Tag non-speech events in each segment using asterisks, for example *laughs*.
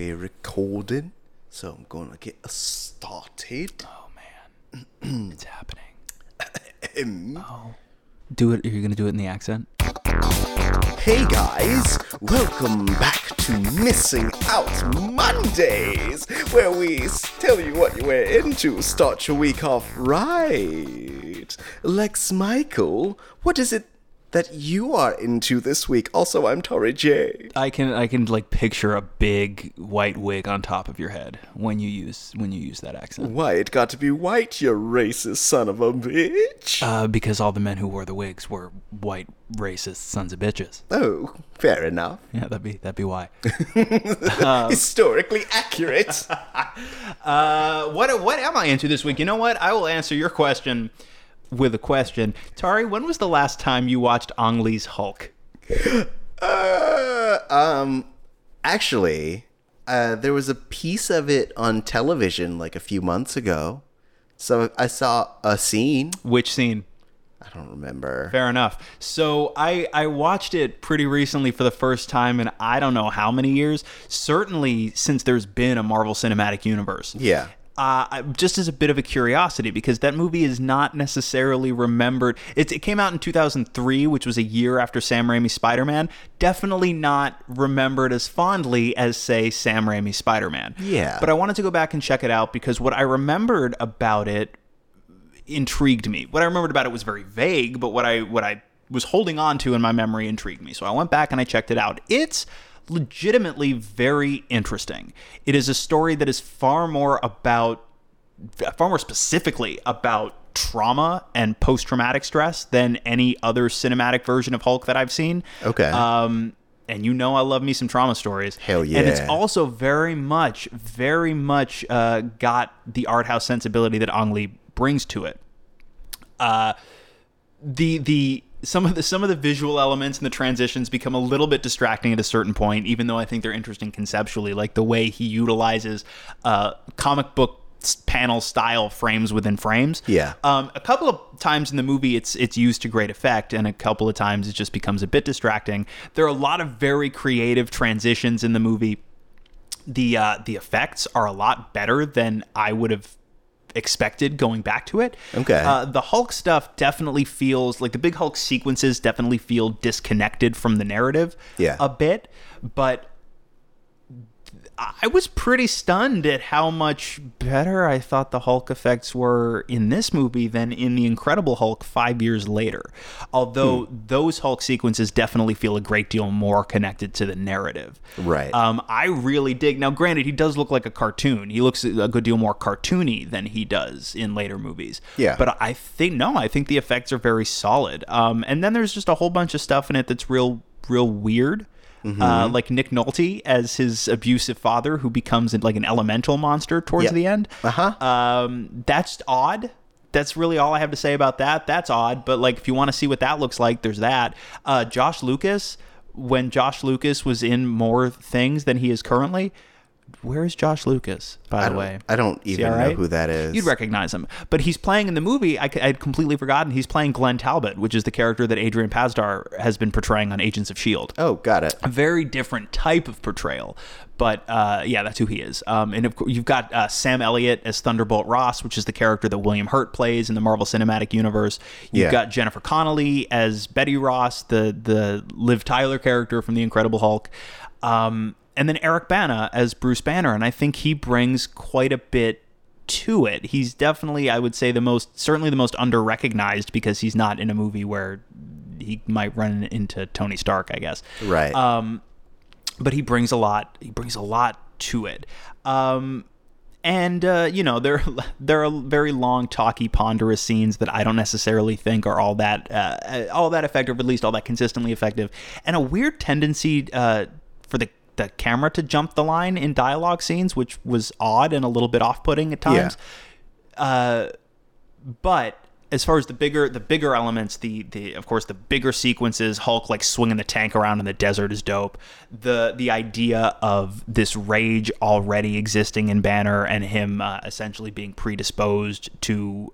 we're recording, so I'm gonna get us started. Oh man, *clears throat* it's happening. Um, Do it. Are you gonna do it in the accent? Hey guys, welcome back to Missing Out Mondays, where we tell you what you were into, start your week off right. Lex Michael, what is it that you are into this week? Also, I'm Tori J. I can. I can like picture a big white wig on top of your head when you use when you use that accent. Why, it got to be white, you racist son of a bitch. Uh, because all the men who wore the wigs were white racist sons of bitches. oh, fair enough. Yeah, that'd be that'd be why. *laughs* Historically accurate. *laughs* Uh, what what am I into this week? You know what? I will answer your question with a question. Tori, when was the last time you watched Ang Lee's Hulk? Uh, um, actually, uh, there was a piece of it on television like a few months ago. So I saw a scene. Which scene? I don't remember. Fair enough. So I I watched it pretty recently for the first time in I don't know how many years. Certainly since there's been a Marvel Cinematic Universe. Yeah. Uh, just as a bit of a curiosity, because that movie is not necessarily remembered. It, it came out in 2003, which was a year after Sam Raimi's Spider Man. Definitely not remembered as fondly as, say, Sam Raimi's Spider Man. Yeah. But I wanted to go back and check it out because what I remembered about it intrigued me. What I remembered about it was very vague, but what I what I was holding on to in my memory intrigued me. So I went back and I checked it out. It's legitimately very interesting. It is a story that is far more about far more specifically about trauma and post-traumatic stress than any other cinematic version of Hulk that I've seen. Okay. Um and you know I love me some trauma stories. Hell yeah! And it's also very much, very much uh, got the art house sensibility that Ang Lee brings to it. Uh, the the some of the some of the visual elements and the transitions become a little bit distracting at a certain point, even though I think they're interesting conceptually, like the way he utilizes uh, comic book panel style frames within frames. Yeah. Um, a couple of times in the movie, it's it's used to great effect, and a couple of times it just becomes a bit distracting. There are a lot of very creative transitions in the movie. The uh, the effects are a lot better than I would have expected going back to it. Okay. Uh, the Hulk stuff definitely feels like the big Hulk sequences definitely feel disconnected from the narrative Yeah. a bit, but I was pretty stunned at how much better I thought the Hulk effects were in this movie than in The Incredible Hulk five years later. Although those Hulk sequences definitely feel a great deal more connected to the narrative. Right. Um, I really dig. Now, granted, he does look like a cartoon. He looks a good deal more cartoony than he does in later movies. Yeah. But I think no, I think the effects are very solid. Um, and then there's just a whole bunch of stuff in it that's real, real weird. Uh, like Nick Nolte as his abusive father, who becomes like an elemental monster towards Yep. the end. Uh-huh. Um, that's odd. That's really all I have to say about that. That's odd, but like if you want to see what that looks like, there's that. Uh, Josh Lucas, when Josh Lucas was in more things than he is currently, where is Josh Lucas? By I the way, I don't even know right? who that is. You'd recognize him, but he's playing in the movie. I, would completely forgotten he's playing Glenn Talbot, which is the character that Adrian Pasdar has been portraying on Agents of Shield oh, got it. a very different type of portrayal. But uh, yeah, that's who he is. Um, and of course, you've got uh, Sam Elliott as Thunderbolt Ross, which is the character that William Hurt plays in the Marvel Cinematic Universe. You've Yeah. got Jennifer Connelly as Betty Ross, the the Liv Tyler character from The Incredible Hulk. Um, and then Eric Bana as Bruce Banner, and I think he brings quite a bit to it. He's definitely, I would say, the most certainly the most under recognized because he's not in a movie where he might run into Tony Stark, I guess Right. um, but he brings a lot. He brings a lot to it. Um, and uh, you know there *laughs* there are very long, talky, ponderous scenes that I don't necessarily think are all that uh, all that effective, or at least all that consistently effective, and a weird tendency uh, for the the camera to jump the line in dialogue scenes, which was odd and a little bit off putting at times. Uh, but as far as the bigger the bigger elements, the the of course the bigger sequences, Hulk like swinging the tank around in the desert is dope. The the idea of this rage already existing in Banner and him uh, essentially being predisposed to.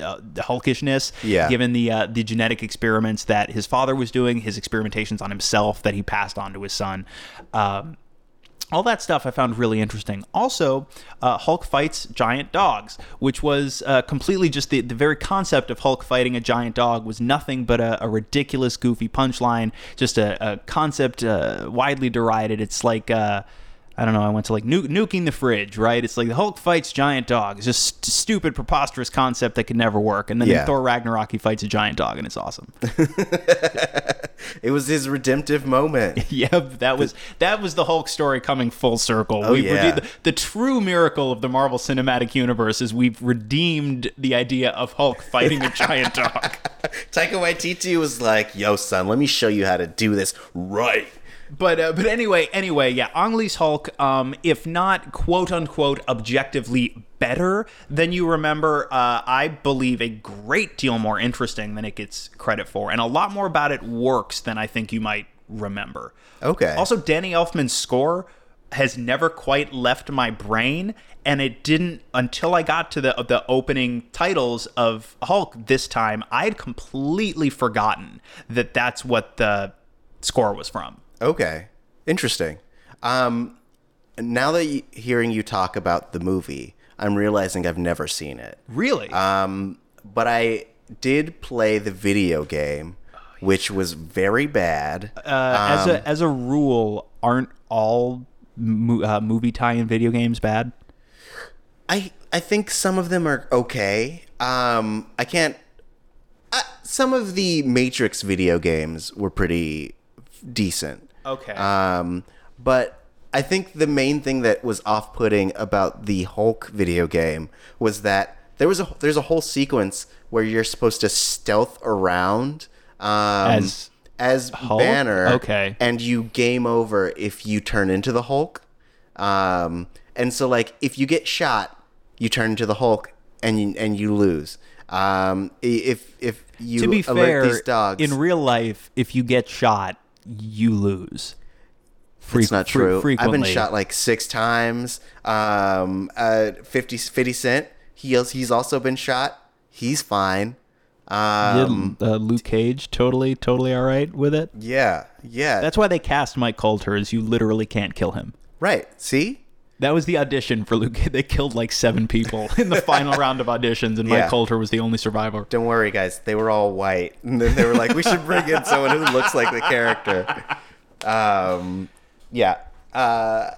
Uh, the hulkishness, Yeah. given the uh, the genetic experiments that his father was doing, his experimentations on himself that he passed on to his son, um, all that stuff I found really interesting. Also, uh, Hulk fights giant dogs, which was uh, completely just the, the very concept of Hulk fighting a giant dog was nothing but a, a ridiculous, goofy punchline, just a, a concept uh, widely derided. It's like. I don't know. I went to like nu- nuking the fridge, right? It's like the Hulk fights giant dog. It's just st- stupid, preposterous concept that could never work. And then Yeah. Thor Ragnarok, he fights a giant dog, and it's awesome. *laughs* It was his redemptive moment. *laughs* yeah, that was that was the Hulk story coming full circle. Oh, We've yeah. redeemed- the, the true miracle of the Marvel Cinematic Universe is we've redeemed the idea of Hulk fighting a *laughs* giant dog. Taika Waititi was like, "Yo, son, let me show you how to do this right." But uh, but anyway, anyway, yeah, Ang Lee's Hulk, um, if not quote unquote objectively better than you remember, uh, I believe a great deal more interesting than it gets credit for, and a lot more about it works than I think you might remember. Okay. Also, Danny Elfman's score has never quite left my brain, and it didn't until I got to the the opening titles of Hulk this time. I had completely forgotten that that's what the score was from. Okay, interesting. Um, now that you, hearing you talk about the movie, I'm realizing I've never seen it. Really? Um, but I did play the video game, which was very bad. uh, as a as a rule, aren't all mo- uh, movie tie-in video games bad? I I think some of them are okay. Um, I can't. Uh, some of the Matrix video games were pretty decent. Okay. Um, but I think the main thing that was off-putting about the Hulk video game was that there was a there's a whole sequence where you're supposed to stealth around um, As as Hulk? Banner. Okay. and you game over if you turn into the Hulk. Um, and so like if you get shot, you turn into the Hulk and you, and you lose. Um, if if you to be alert fair, these dogs, in real life, if you get shot, you lose. Fre- It's not fre- true. I've been shot like six times. Um, uh, 50, 50 Cent, he, he's also been shot. He's fine. Yeah, Um, uh, Luke Cage, totally, totally all right with it. yeah, yeah. That's why they cast Mike Colter, is you literally can't kill him. right. See? That was the audition for Luke. *laughs* They killed like seven people in the final round of auditions, and Mike Yeah. Colter was the only survivor. Don't worry, guys. They were all white. And then they were like, we should bring in someone who looks like the character. Um, yeah. Uh,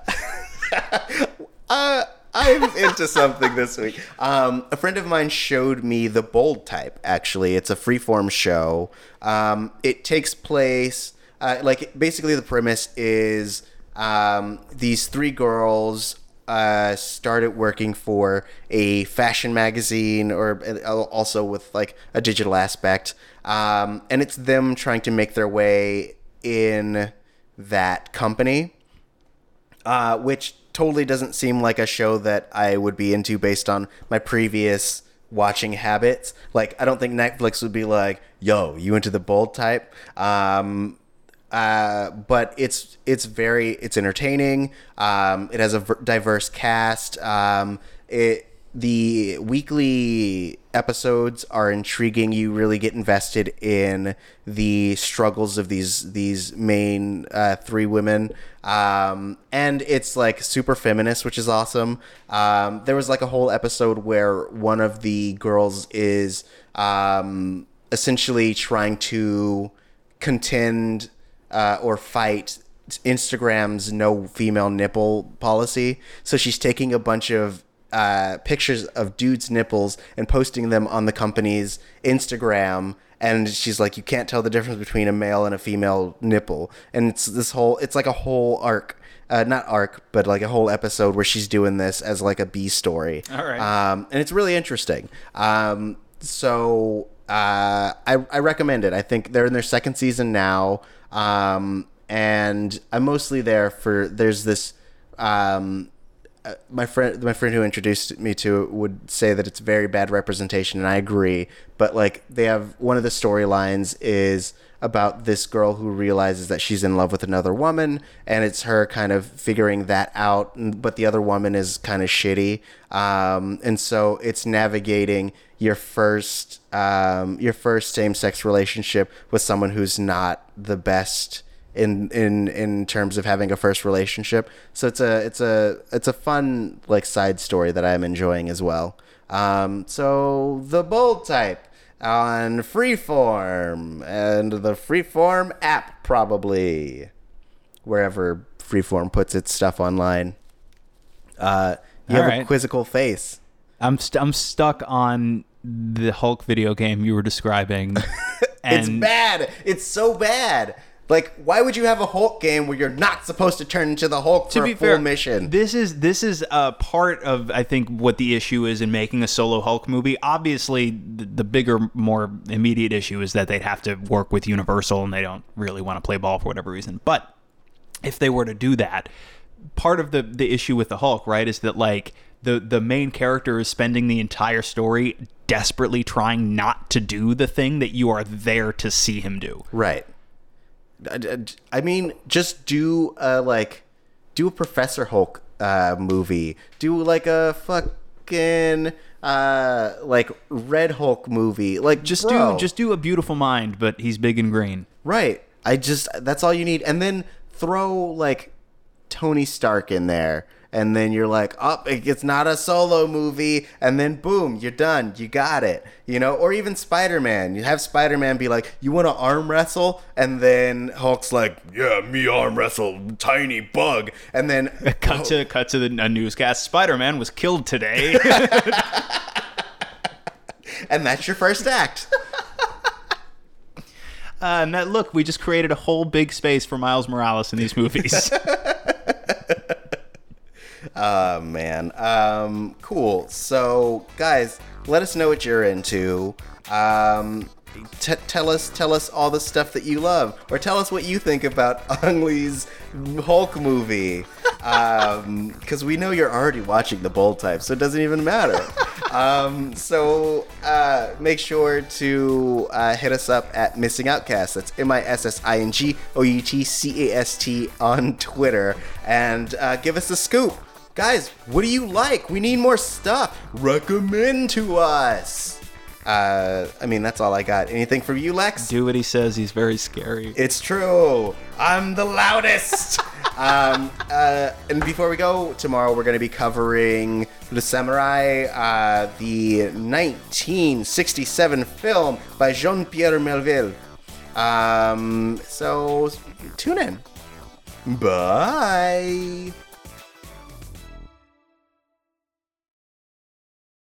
*laughs* uh, I'm into something this week. Um, a friend of mine showed me the Bold Type. Actually, it's a freeform show. Um, it takes place uh, like basically the premise is um, these three girls uh, started working for a fashion magazine or uh, also with like a digital aspect, um, and it's them trying to make their way in that company uh, which totally doesn't seem like a show that I would be into based on my previous watching habits. Like, I don't think Netflix would be like, "Yo, you into the bold type?" Um, uh, but it's it's very it's entertaining. Um, it has a ver- diverse cast. Um, it the weekly episodes are intriguing. You really get invested in the struggles of these these main uh, three women, um, and it's like super feminist, which is awesome. Um, there was like a whole episode where one of the girls is um, essentially trying to contend uh, or fight Instagram's no female nipple policy. So she's taking a bunch of uh, pictures of dudes' nipples and posting them on the company's Instagram. And she's like, you can't tell the difference between a male and a female nipple. And it's this whole, it's like a whole arc. Uh, not arc, but like a whole episode where she's doing this as like a B story. All right. Um, and it's really interesting. Um, so uh, I, I recommend it. I think they're in their second season now. Um, and I'm mostly there for there's this um, uh, my friend my friend who introduced me to it would say that it's very bad representation and I agree. But like they have one of the storylines is about this girl who realizes that she's in love with another woman and it's her kind of figuring that out but the other woman is kind of shitty. Um, and so it's navigating your first um, your first same-sex relationship with someone who's not the best in in in terms of having a first relationship. So it's a it's a it's a fun like side story that I'm enjoying as well. Um, so the bold type on Freeform and the Freeform app probably wherever Freeform puts its stuff online. Uh, you All have a quizzical face. I'm st- I'm stuck on the Hulk video game you were describing. *laughs* It's bad. It's so bad. Like, why would you have a Hulk game where you're not supposed to turn into the Hulk for to a full fair, mission? this is this is a part of I think what the issue is in making a solo Hulk movie. Obviously, the, the bigger, more immediate issue is that they'd have to work with Universal, and they don't really want to play ball for whatever reason. But if they were to do that, part of the the issue with the Hulk, right, is that like the the main character is spending the entire story desperately trying not to do the thing that you are there to see him do. Right. I- mean, just do a like, do a Professor Hulk uh, movie. Do like a fucking uh like Red Hulk movie. Like Just bro. do just do a beautiful mind, but he's big and green. right. I just that's all you need, and then throw like Tony Stark in there. And then you're like, oh, it's not a solo movie. And then boom, you're done. You got it. You know, or even Spider Man. You have Spider Man be like, you want to arm wrestle? And then Hulk's like, yeah, me arm wrestle, tiny bug. And then *laughs* Cut to cut to the a newscast. Spider Man was killed today. *laughs* and that's your first act. uh, and that look, we just created a whole big space for Miles Morales in these movies. *laughs* Oh man. Um, cool. So, guys, let us know what you're into. Um, t- tell us, tell us all the stuff that you love, or tell us what you think about *laughs* Ang Lee's Hulk movie. Because we know you're already watching the bold type, so it doesn't even matter. um, so uh, make sure to uh, hit us up at Missing Outcast. That's M I S S I N G O U T C A S T on Twitter, and uh, give us a scoop. Guys, what do you like? We need more stuff. Recommend to us. Uh, I mean, that's all I got. Anything from you, Lex? do what he says. He's very scary. It's true. I'm the loudest. *laughs* um, uh, and before we go, tomorrow we're going to be covering The Samurai, uh, the 1967 film by Jean Pierre Melville. Um, so tune in. Bye.